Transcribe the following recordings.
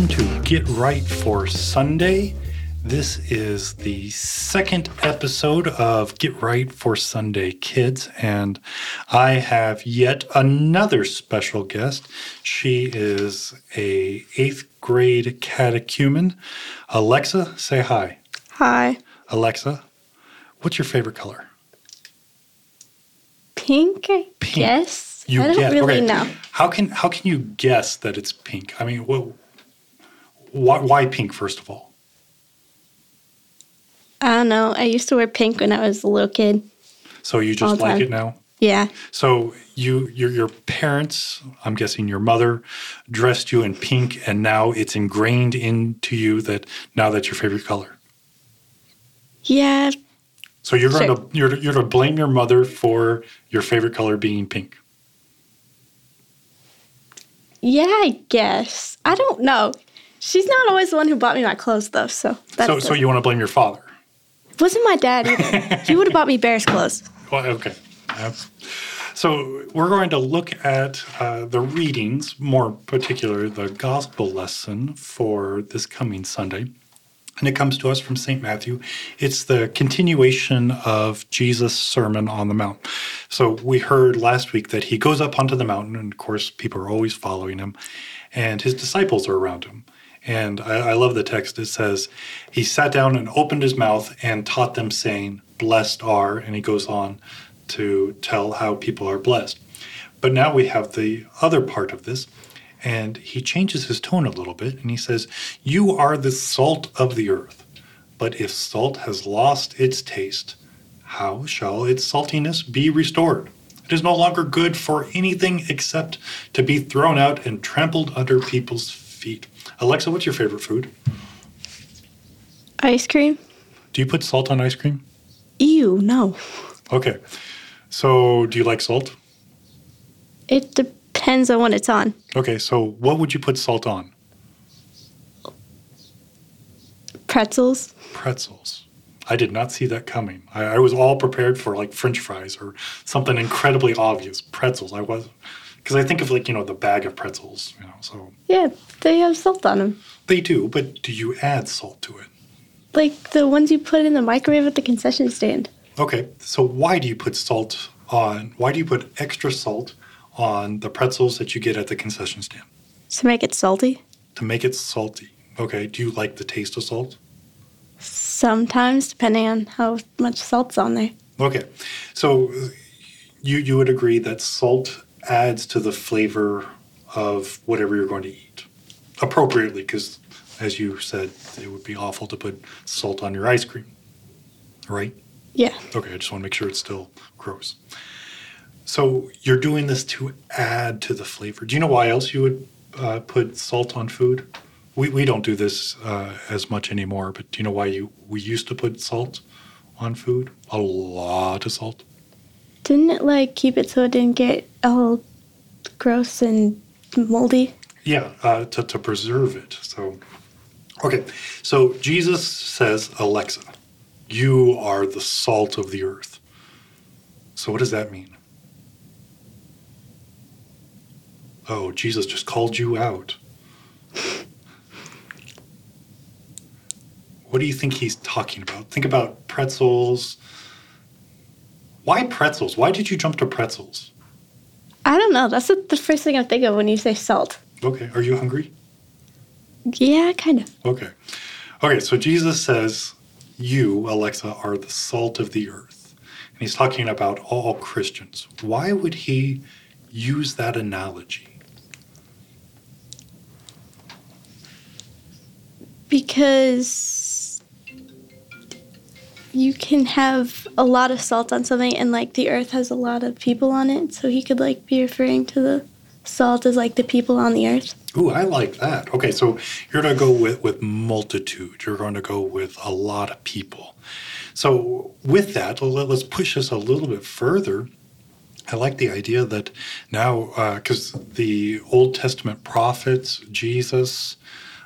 Welcome to Get Right for Sunday. This is the second episode of Get Right for Sunday Kids, and I have yet another special guest. She is a eighth grade catechumen. Alexa, say hi. Hi. Alexa, what's your favorite color? Pink, I Pink. guess. You I don't guess- really okay. know. How can how can you guess that it's pink? I mean, what, why, why pink first of all? I don't know. I used to wear pink when I was a little kid. So you just like time. it now? Yeah. So you your your parents, I'm guessing your mother, dressed you in pink, and now it's ingrained into you that now that's your favorite color. Yeah. So you're going Sure. to you're you're to blame your mother for your favorite color being pink. Yeah, I guess. I don't know. She's not always the one who bought me my clothes, though. So so so you want to blame your father? wasn't my dad either. he would have bought me Bears clothes. Well, okay. So we're going to look at uh, the readings, more particular the gospel lesson for this coming Sunday. And it comes to us from St. Matthew. It's the continuation of Jesus' Sermon on the Mount. So we heard last week that he goes up onto the mountain, and of course, people are always following him, and his disciples are around him. And I, I love the text. It says, He sat down and opened his mouth and taught them, saying, Blessed are, and he goes on to tell how people are blessed. But now we have the other part of this, and he changes his tone a little bit and he says, You are the salt of the earth. But if salt has lost its taste, how shall its saltiness be restored? It is no longer good for anything except to be thrown out and trampled under people's feet. Alexa, what's your favorite food? Ice cream? Do you put salt on ice cream? Ew, no. Okay. So, do you like salt? It depends on what it's on. Okay, so what would you put salt on? Pretzels? Pretzels. I did not see that coming. I, I was all prepared for like French fries or something incredibly obvious. Pretzels. I was because I think of like you know the bag of pretzels. You know, so Yeah, they have salt on them. they do. But do you add salt to it? Like the ones you put in the microwave at the concession stand. Okay, so why do you put salt on? Why do you put extra salt on the pretzels that you get at the concession stand To make it salty? to make it salty? Okay, do you like the taste of salt? Sometimes, depending on how much salt's on there. Okay, so you you would agree that salt adds to the flavor of whatever you're going to eat appropriately, because as you said, it would be awful to put salt on your ice cream, right? Yeah. Okay, I just want to make sure it's still gross. So you're doing this to add to the flavor. Do you know why else you would uh, put salt on food? We, we don't do this uh, as much anymore, but do you know why you we used to put salt on food? A lot of salt. Didn't it like keep it so it didn't get all gross and moldy? Yeah, uh, to, to preserve it. So, okay. So Jesus says, Alexa, you are the salt of the earth. So, what does that mean? Oh, Jesus just called you out. What do you think he's talking about? Think about pretzels. Why pretzels? Why did you jump to pretzels? I don't know. That's the first thing I think of when you say salt. Okay, are you hungry? Yeah, kind of. Okay. Okay, so Jesus says, You, Alexa, are the salt of the earth. And he's talking about all Christians. Why would he use that analogy? Because you can have a lot of salt on something and like the earth has a lot of people on it, so he could like be referring to the salt as like the people on the earth. Ooh, I like that. Okay, so you're going to go with, with multitude. You're going to go with a lot of people. So, with that, let's push this a little bit further. I like the idea that now, because uh, the Old Testament prophets, Jesus,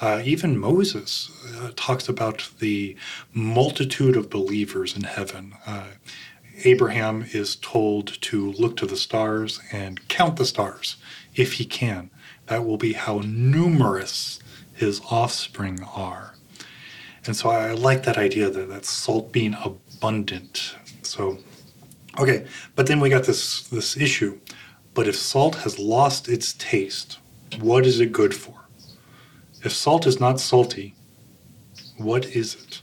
uh, even Moses uh, talks about the multitude of believers in heaven. Uh, Abraham is told to look to the stars and count the stars if he can. That will be how numerous his offspring are. And so I like that idea that that salt being abundant. So, okay, but then we got this this issue. But if salt has lost its taste, what is it good for? If salt is not salty, what is it?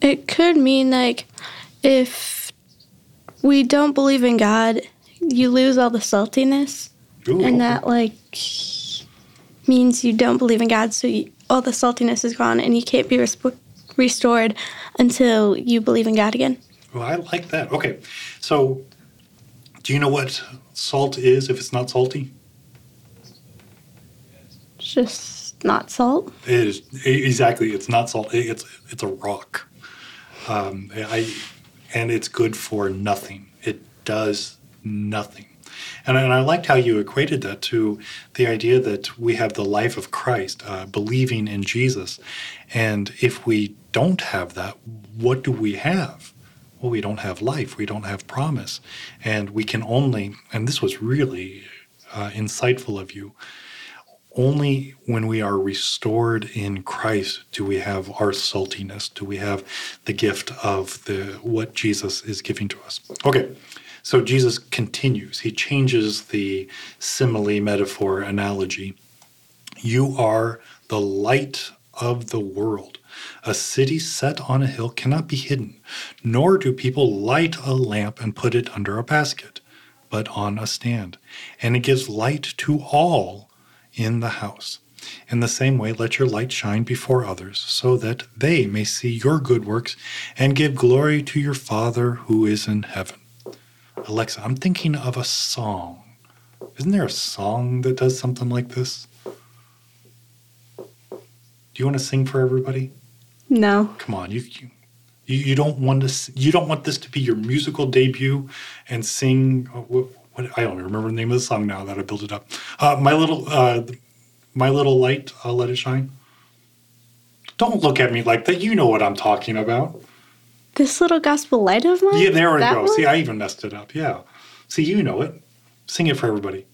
It could mean like if we don't believe in God, you lose all the saltiness, Ooh, and that like means you don't believe in God, so you, all the saltiness is gone, and you can't be resp- restored until you believe in God again. Well, I like that. Okay, so do you know what salt is if it's not salty? It's just not salt. It is exactly. It's not salt. It's it's a rock. Um, I, and it's good for nothing. It does nothing. And, and I liked how you equated that to the idea that we have the life of Christ, uh, believing in Jesus. And if we don't have that, what do we have? Well, we don't have life, we don't have promise. And we can only, and this was really uh, insightful of you, only when we are restored in Christ do we have our saltiness, do we have the gift of the what Jesus is giving to us. Okay. So Jesus continues. He changes the simile metaphor analogy. You are the light of the world. A city set on a hill cannot be hidden, nor do people light a lamp and put it under a basket, but on a stand. And it gives light to all in the house. In the same way, let your light shine before others, so that they may see your good works and give glory to your Father who is in heaven. Alexa, I'm thinking of a song. Isn't there a song that does something like this? Do you want to sing for everybody? No. Come on, you, you you don't want to you don't want this to be your musical debut and sing uh, what I don't remember the name of the song now that I built it up. Uh, my little uh, my little light, I'll let it shine. Don't look at me like that. You know what I'm talking about. This little gospel light of mine. Yeah, there we go. One? See, I even messed it up. Yeah. See, you know it. Sing it for everybody.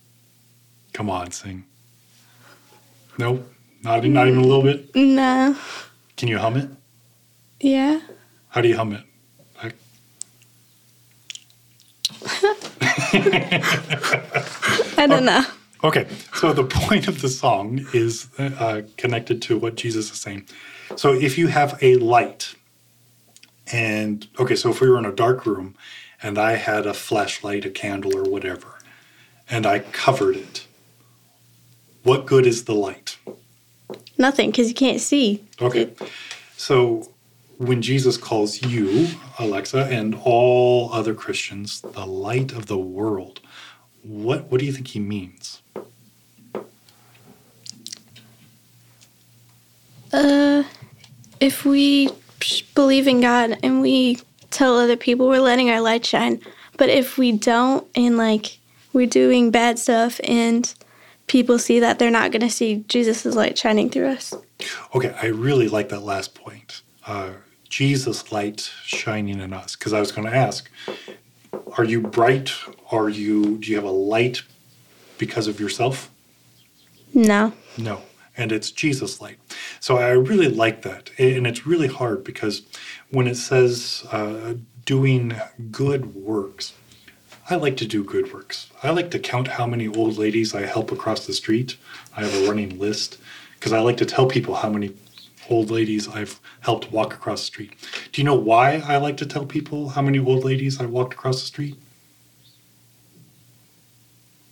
Come on, sing. Nope. Not, not even a little bit? No. Can you hum it? Yeah. How do you hum it? I don't know. Okay, so the point of the song is uh, connected to what Jesus is saying. So if you have a light, and okay, so if we were in a dark room and I had a flashlight, a candle, or whatever, and I covered it, what good is the light? Nothing, because you can't see. Okay, so when Jesus calls you, Alexa, and all other Christians, the light of the world, what, what do you think he means? Uh, if we believe in God and we tell other people, we're letting our light shine. But if we don't, and like we're doing bad stuff, and people see that, they're not going to see Jesus' light shining through us. Okay, I really like that last point. Uh, Jesus light shining in us? Because I was going to ask, are you bright? Are you do you have a light because of yourself? No. No. And it's Jesus light. So I really like that. And it's really hard because when it says uh, doing good works, I like to do good works. I like to count how many old ladies I help across the street. I have a running list because I like to tell people how many old ladies I've helped walk across the street. Do you know why I like to tell people how many old ladies I walked across the street?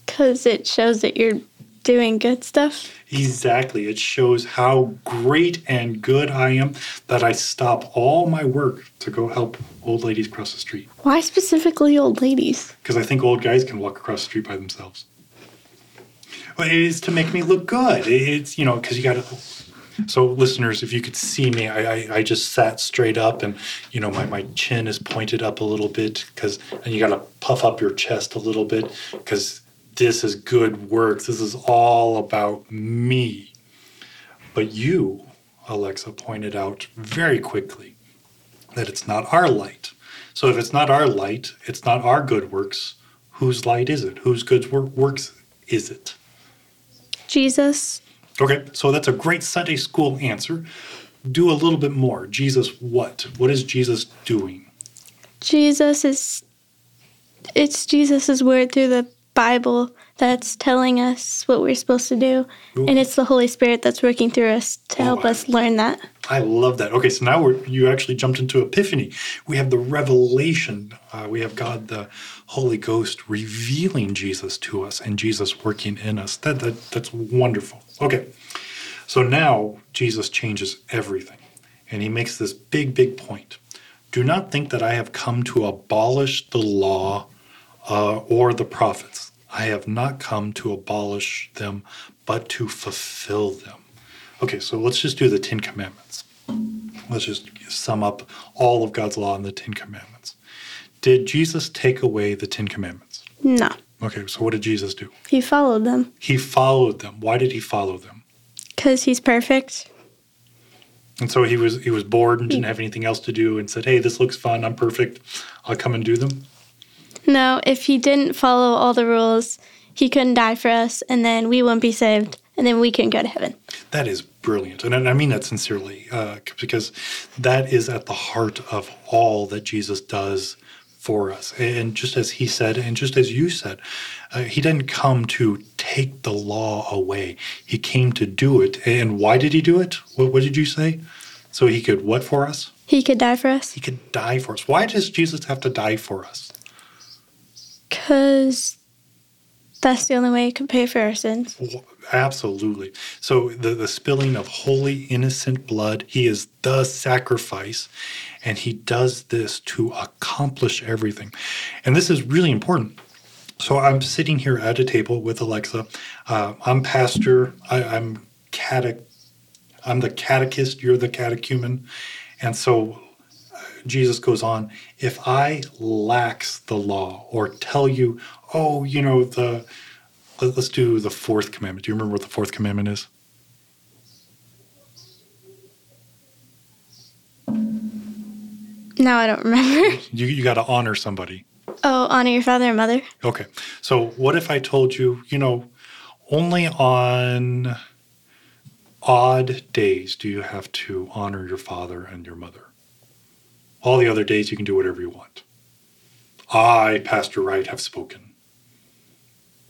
Because it shows that you're doing good stuff. Exactly. It shows how great and good I am that I stop all my work to go help old ladies cross the street. Why specifically old ladies? Because I think old guys can walk across the street by themselves. Well, it is to make me look good. It's, you know, because you got to. So, listeners, if you could see me, I, I, I, just sat straight up and, you know, my, my chin is pointed up a little bit because, and you got to puff up your chest a little bit because this is good work. This is all about me. But you, Alexa, pointed out very quickly that it's not our light. So if it's not our light, it's not our good works, whose light is it? Whose good works is it? Jesus. Okay, so that's a great Sunday school answer. Do a little bit more. Jesus, what? What is Jesus doing? Jesus is. It's Jesus' word through the Bible that's telling us what we're supposed to do. Ooh. And it's the Holy Spirit that's working through us to oh, help us learn that. I love that. Okay, so now you actually jumped into Epiphany. We have the revelation. Uh, we have God, the Holy Ghost, revealing Jesus to us and Jesus working in us. That, that That's wonderful. Okay, so now Jesus changes everything. And he makes this big, big point. Do not think that I have come to abolish the law uh, or the prophets. I have not come to abolish them, but to fulfill them. Okay, so let's just do the Ten Commandments. Let's just sum up all of God's law in the Ten Commandments. Did Jesus take away the Ten Commandments? No. Okay, so what did Jesus do? He followed them. He followed them. Why did he follow them? Because he's perfect. And so he was he was bored and didn't have anything else to do and said, "Hey, this looks fun. I'm perfect. I'll come and do them." No, if he didn't follow all the rules, he couldn't die for us, and then we wouldn't be saved, and then we couldn't go to heaven. That is brilliant. And I mean that sincerely, uh, because that is at the heart of all that Jesus does for us. And just as he said, and just as you said, uh, he didn't come to take the law away. He came to do it. And why did he do it? What, what did you say? So he could what for us? He could die for us. He could die for us. Why does Jesus have to die for us? Because that's the only way he can pay for our sins. Absolutely. So the, the spilling of holy, innocent blood, he is the sacrifice, and he does this to accomplish everything. And this is really important. So I'm sitting here at a table with Alexa. Uh, I'm pastor. I, I'm catech. I'm the catechist. You're the catechumen. And so Jesus goes on, if I lax the law or tell you, oh, you know, the let, us do the fourth commandment. Do you remember what the fourth commandment is? No, I don't remember. You you got to honor somebody. Oh, honor your father and mother. Okay. So, what if I told you, you know, only on odd days do you have to honor your father and your mother? All the other days you can do whatever you want. I, Pastor Wright, have spoken.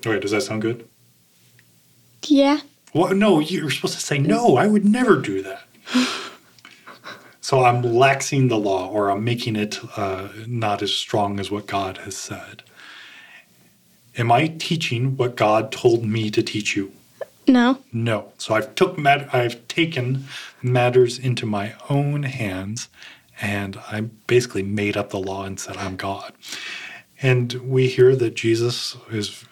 All right, does that sound good? Yeah. Well, no, you're supposed to say, no, I would never do that. so I'm laxing the law or I'm making it uh, not as strong as what God has said. Am I teaching what God told me to teach you? No. No. So I've took mat- I've taken matters into my own hands and I basically made up the law and said, I'm God. And we hear that Jesus is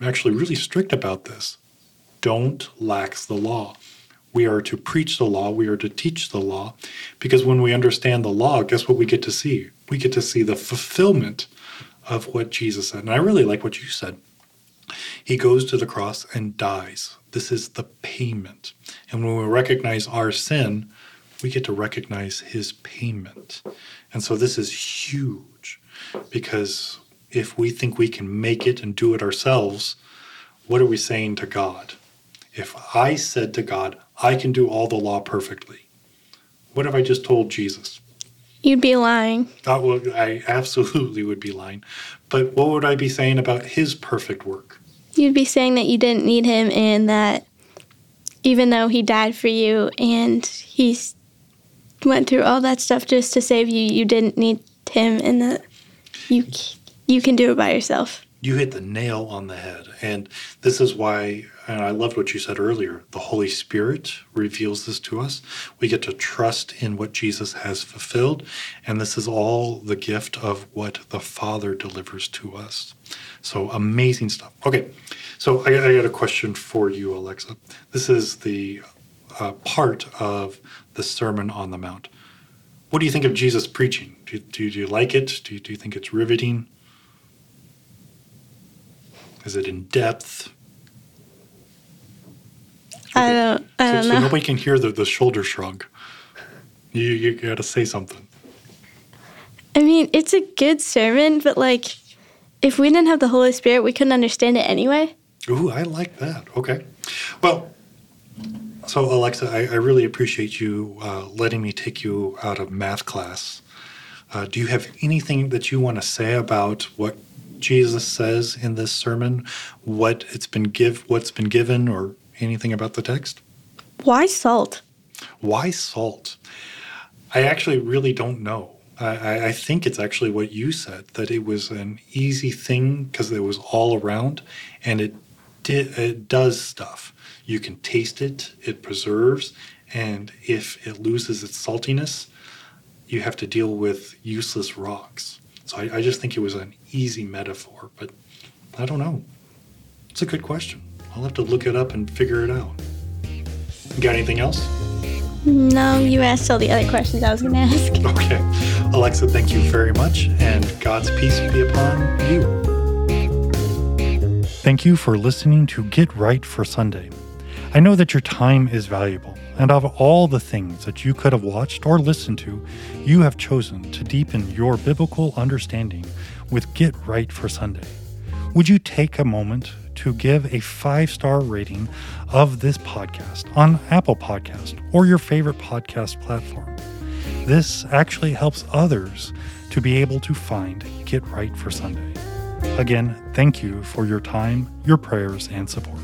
actually really strict about this. Don't lax the law. We are to preach the law, we are to teach the law, because when we understand the law, guess what we get to see? We get to see the fulfillment of what Jesus said. And I really like what you said. He goes to the cross and dies. This is the payment. And when we recognize our sin, we get to recognize his payment. And so this is huge because if we think we can make it and do it ourselves, what are we saying to God? If I said to God, I can do all the law perfectly, what have I just told Jesus? You'd be lying. Well, I absolutely would be lying. But what would I be saying about his perfect work? You'd be saying that you didn't need him and that even though he died for you and he's went through all that stuff just to save you. You didn't need him, and that you you can do it by yourself. you hit the nail on the head. And this is why, and I loved what you said earlier the Holy Spirit reveals this to us. We get to trust in what Jesus has fulfilled. And this is all the gift of what the Father delivers to us. So amazing stuff. Okay, so I, I got a question for you, Alexa. This is the uh, part of the Sermon on the Mount. What do you think of Jesus preaching? Do, do, do you like it? Do do you think it's riveting? Is it in depth? I don't. I don't so, know. So nobody can hear the, the shoulder shrug. You you got to say something. I mean, it's a good sermon, but like, if we didn't have the Holy Spirit, we couldn't understand it anyway. Ooh, I like that. Okay. Well, so Alexa, I, I really appreciate you uh, letting me take you out of math class. Uh, do you have anything that you want to say about what Jesus says in this sermon, what it's been give, what's been given, or anything about the text? Why salt? Why salt? I actually really don't know. I, I think it's actually what you said that it was an easy thing because it was all around, and it did it does stuff. You can taste it. It preserves, and if it loses its saltiness, you have to deal with useless rocks. So I, I just think it was an easy metaphor, but I don't know. It's a good question. I'll have to look it up and figure it out. You got anything else? No, you asked all the other questions I was going to ask. Okay. Alexa, thank you very much, and God's peace be upon you. Thank you for listening to Get Right for Sunday. I know that your time is valuable, and of all the things that you could have watched or listened to, you have chosen to deepen your biblical understanding with Get Right for Sunday. Would you take a moment to give a five star rating of this podcast on Apple Podcast or your favorite podcast platform? This actually helps others to be able to find Get Right for Sunday. Again, thank you for your time, your prayers, and support.